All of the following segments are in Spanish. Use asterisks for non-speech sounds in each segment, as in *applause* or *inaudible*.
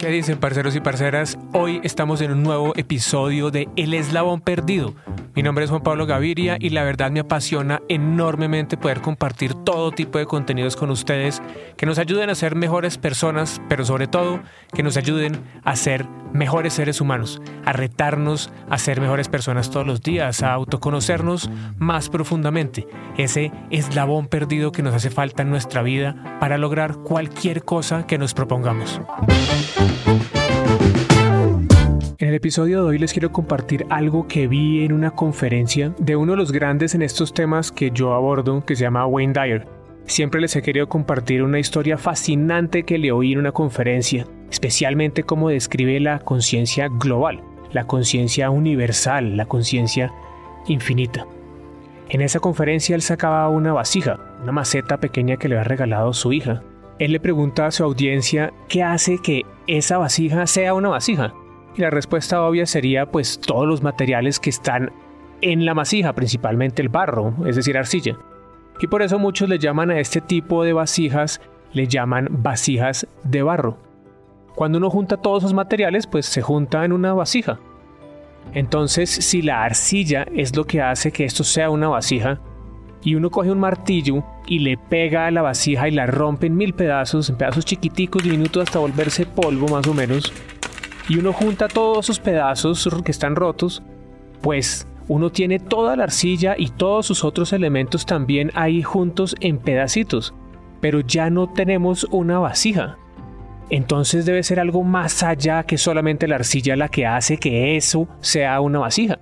¿Qué dicen parceros y parceras? Hoy estamos en un nuevo episodio de El Eslabón Perdido. Mi nombre es Juan Pablo Gaviria y la verdad me apasiona enormemente poder compartir todo tipo de contenidos con ustedes que nos ayuden a ser mejores personas, pero sobre todo que nos ayuden a ser mejores seres humanos, a retarnos a ser mejores personas todos los días, a autoconocernos más profundamente. Ese eslabón perdido que nos hace falta en nuestra vida para lograr cualquier cosa que nos propongamos. En el episodio de hoy les quiero compartir algo que vi en una conferencia de uno de los grandes en estos temas que yo abordo, que se llama Wayne Dyer. Siempre les he querido compartir una historia fascinante que le oí en una conferencia, especialmente cómo describe la conciencia global, la conciencia universal, la conciencia infinita. En esa conferencia él sacaba una vasija, una maceta pequeña que le había regalado su hija. Él le pregunta a su audiencia qué hace que esa vasija sea una vasija. Y la respuesta obvia sería pues todos los materiales que están en la vasija, principalmente el barro, es decir, arcilla. Y por eso muchos le llaman a este tipo de vasijas, le llaman vasijas de barro. Cuando uno junta todos esos materiales, pues se junta en una vasija. Entonces, si la arcilla es lo que hace que esto sea una vasija, y uno coge un martillo y le pega a la vasija y la rompe en mil pedazos, en pedazos chiquiticos, diminutos hasta volverse polvo más o menos, y uno junta todos esos pedazos que están rotos, pues uno tiene toda la arcilla y todos sus otros elementos también ahí juntos en pedacitos, pero ya no tenemos una vasija. Entonces debe ser algo más allá que solamente la arcilla la que hace que eso sea una vasija.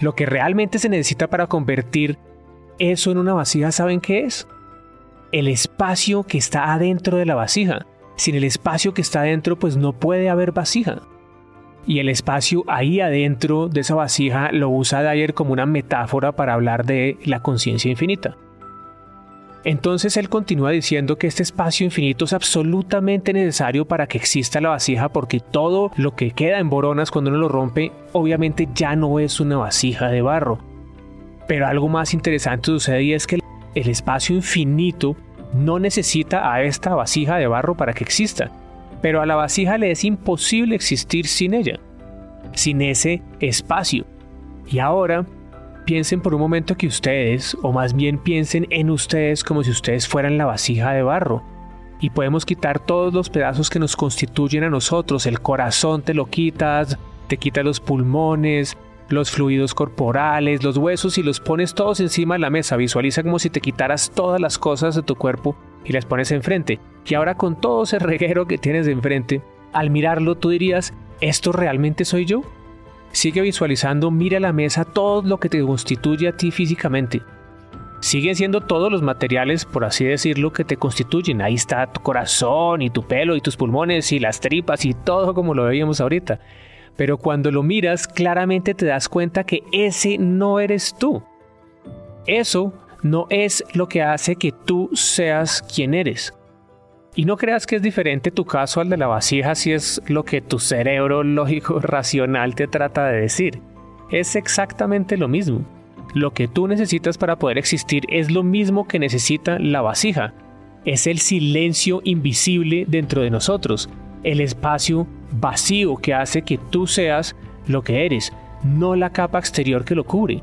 Lo que realmente se necesita para convertir eso en una vasija, ¿saben qué es? El espacio que está adentro de la vasija. Sin el espacio que está adentro, pues no puede haber vasija. Y el espacio ahí adentro de esa vasija lo usa Dyer como una metáfora para hablar de la conciencia infinita. Entonces él continúa diciendo que este espacio infinito es absolutamente necesario para que exista la vasija porque todo lo que queda en boronas cuando uno lo rompe obviamente ya no es una vasija de barro. Pero algo más interesante sucede y es que el espacio infinito no necesita a esta vasija de barro para que exista, pero a la vasija le es imposible existir sin ella, sin ese espacio. Y ahora piensen por un momento que ustedes, o más bien piensen en ustedes como si ustedes fueran la vasija de barro. Y podemos quitar todos los pedazos que nos constituyen a nosotros. El corazón te lo quitas, te quitas los pulmones, los fluidos corporales, los huesos y los pones todos encima de la mesa. Visualiza como si te quitaras todas las cosas de tu cuerpo y las pones enfrente. Y ahora con todo ese reguero que tienes enfrente, al mirarlo tú dirías, ¿esto realmente soy yo? Sigue visualizando, mira la mesa todo lo que te constituye a ti físicamente. Siguen siendo todos los materiales, por así decirlo, que te constituyen. Ahí está tu corazón y tu pelo y tus pulmones y las tripas y todo como lo veíamos ahorita pero cuando lo miras claramente te das cuenta que ese no eres tú. Eso no es lo que hace que tú seas quien eres. Y no creas que es diferente tu caso al de la vasija si es lo que tu cerebro lógico *laughs* racional te trata de decir. Es exactamente lo mismo. Lo que tú necesitas para poder existir es lo mismo que necesita la vasija. Es el silencio invisible dentro de nosotros, el espacio vacío que hace que tú seas lo que eres, no la capa exterior que lo cubre.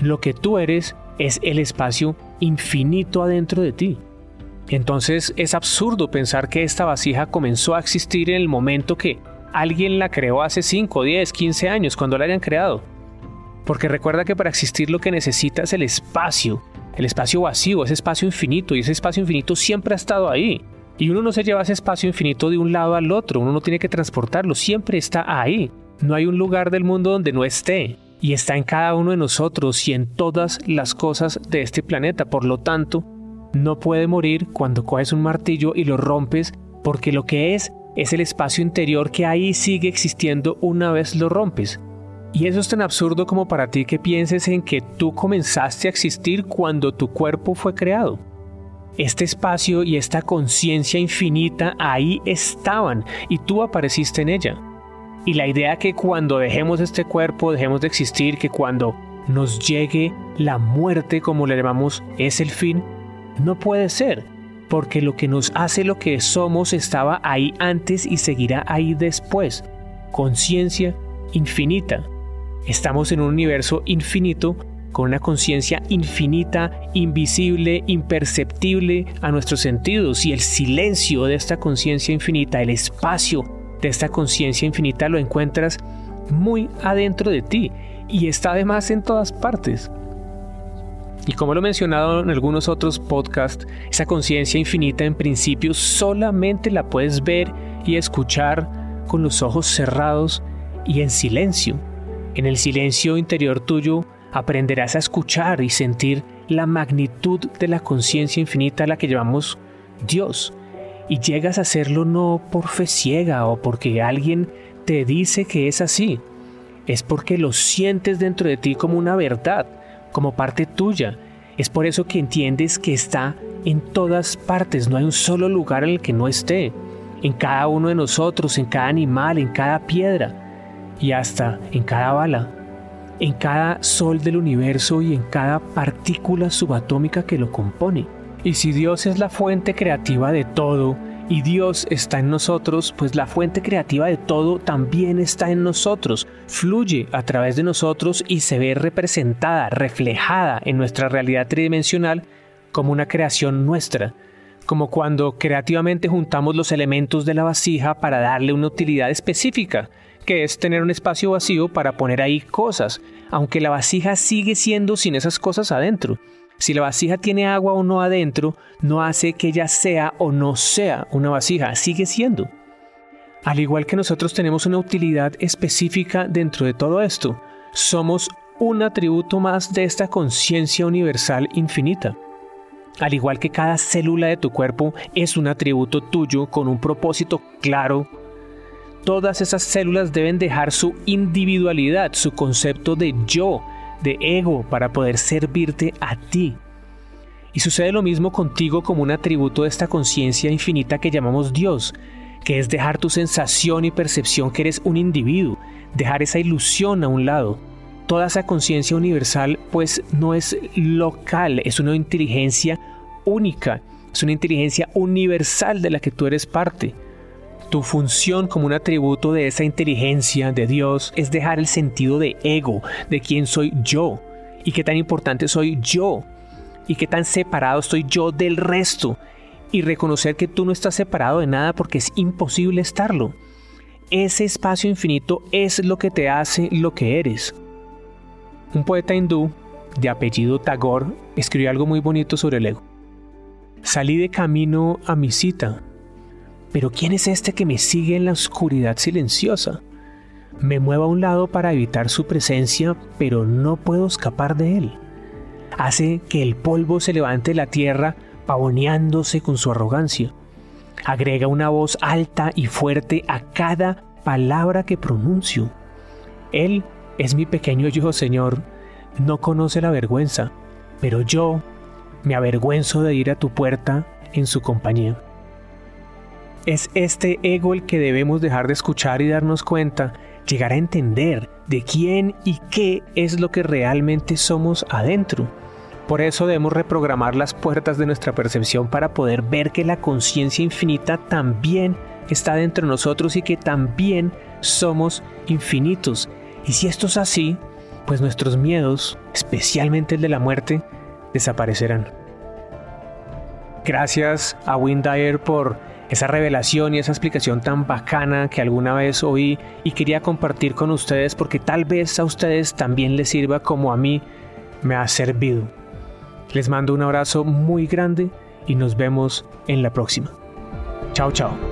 Lo que tú eres es el espacio infinito adentro de ti. Entonces es absurdo pensar que esta vasija comenzó a existir en el momento que alguien la creó hace 5, 10, 15 años, cuando la hayan creado. Porque recuerda que para existir lo que necesitas es el espacio, el espacio vacío, ese espacio infinito, y ese espacio infinito siempre ha estado ahí. Y uno no se lleva ese espacio infinito de un lado al otro, uno no tiene que transportarlo, siempre está ahí. No hay un lugar del mundo donde no esté. Y está en cada uno de nosotros y en todas las cosas de este planeta. Por lo tanto, no puede morir cuando coges un martillo y lo rompes, porque lo que es es el espacio interior que ahí sigue existiendo una vez lo rompes. Y eso es tan absurdo como para ti que pienses en que tú comenzaste a existir cuando tu cuerpo fue creado. Este espacio y esta conciencia infinita ahí estaban y tú apareciste en ella. Y la idea que cuando dejemos este cuerpo, dejemos de existir, que cuando nos llegue la muerte, como le llamamos, es el fin, no puede ser. porque lo que nos hace lo que somos estaba ahí antes y seguirá ahí después. Conciencia infinita. Estamos en un universo infinito con una conciencia infinita, invisible, imperceptible a nuestros sentidos y el silencio de esta conciencia infinita, el espacio de esta conciencia infinita lo encuentras muy adentro de ti y está además en todas partes. Y como lo he mencionado en algunos otros podcasts, esa conciencia infinita en principio solamente la puedes ver y escuchar con los ojos cerrados y en silencio. En el silencio interior tuyo aprenderás a escuchar y sentir la magnitud de la conciencia infinita a la que llamamos Dios. Y llegas a hacerlo no por fe ciega o porque alguien te dice que es así, es porque lo sientes dentro de ti como una verdad, como parte tuya. Es por eso que entiendes que está en todas partes, no hay un solo lugar en el que no esté, en cada uno de nosotros, en cada animal, en cada piedra y hasta en cada bala, en cada sol del universo y en cada partícula subatómica que lo compone. Y si Dios es la fuente creativa de todo, y Dios está en nosotros, pues la fuente creativa de todo también está en nosotros, fluye a través de nosotros y se ve representada, reflejada en nuestra realidad tridimensional como una creación nuestra, como cuando creativamente juntamos los elementos de la vasija para darle una utilidad específica, que es tener un espacio vacío para poner ahí cosas, aunque la vasija sigue siendo sin esas cosas adentro. Si la vasija tiene agua o no adentro, no hace que ella sea o no sea una vasija, sigue siendo. Al igual que nosotros tenemos una utilidad específica dentro de todo esto, somos un atributo más de esta conciencia universal infinita. Al igual que cada célula de tu cuerpo es un atributo tuyo con un propósito claro, todas esas células deben dejar su individualidad, su concepto de yo, de ego para poder servirte a ti. Y sucede lo mismo contigo como un atributo de esta conciencia infinita que llamamos Dios, que es dejar tu sensación y percepción que eres un individuo, dejar esa ilusión a un lado. Toda esa conciencia universal pues no es local, es una inteligencia única, es una inteligencia universal de la que tú eres parte. Tu función como un atributo de esa inteligencia de Dios es dejar el sentido de ego, de quién soy yo y qué tan importante soy yo y qué tan separado estoy yo del resto y reconocer que tú no estás separado de nada porque es imposible estarlo. Ese espacio infinito es lo que te hace lo que eres. Un poeta hindú de apellido Tagore escribió algo muy bonito sobre el ego. Salí de camino a mi cita pero ¿quién es este que me sigue en la oscuridad silenciosa? Me muevo a un lado para evitar su presencia, pero no puedo escapar de él. Hace que el polvo se levante de la tierra, pavoneándose con su arrogancia. Agrega una voz alta y fuerte a cada palabra que pronuncio. Él es mi pequeño yo, Señor. No conoce la vergüenza, pero yo me avergüenzo de ir a tu puerta en su compañía. Es este ego el que debemos dejar de escuchar y darnos cuenta, llegar a entender de quién y qué es lo que realmente somos adentro. Por eso debemos reprogramar las puertas de nuestra percepción para poder ver que la conciencia infinita también está dentro de nosotros y que también somos infinitos. Y si esto es así, pues nuestros miedos, especialmente el de la muerte, desaparecerán. Gracias a Wayne Dyer por esa revelación y esa explicación tan bacana que alguna vez oí y quería compartir con ustedes porque tal vez a ustedes también les sirva como a mí me ha servido. Les mando un abrazo muy grande y nos vemos en la próxima. Chao, chao.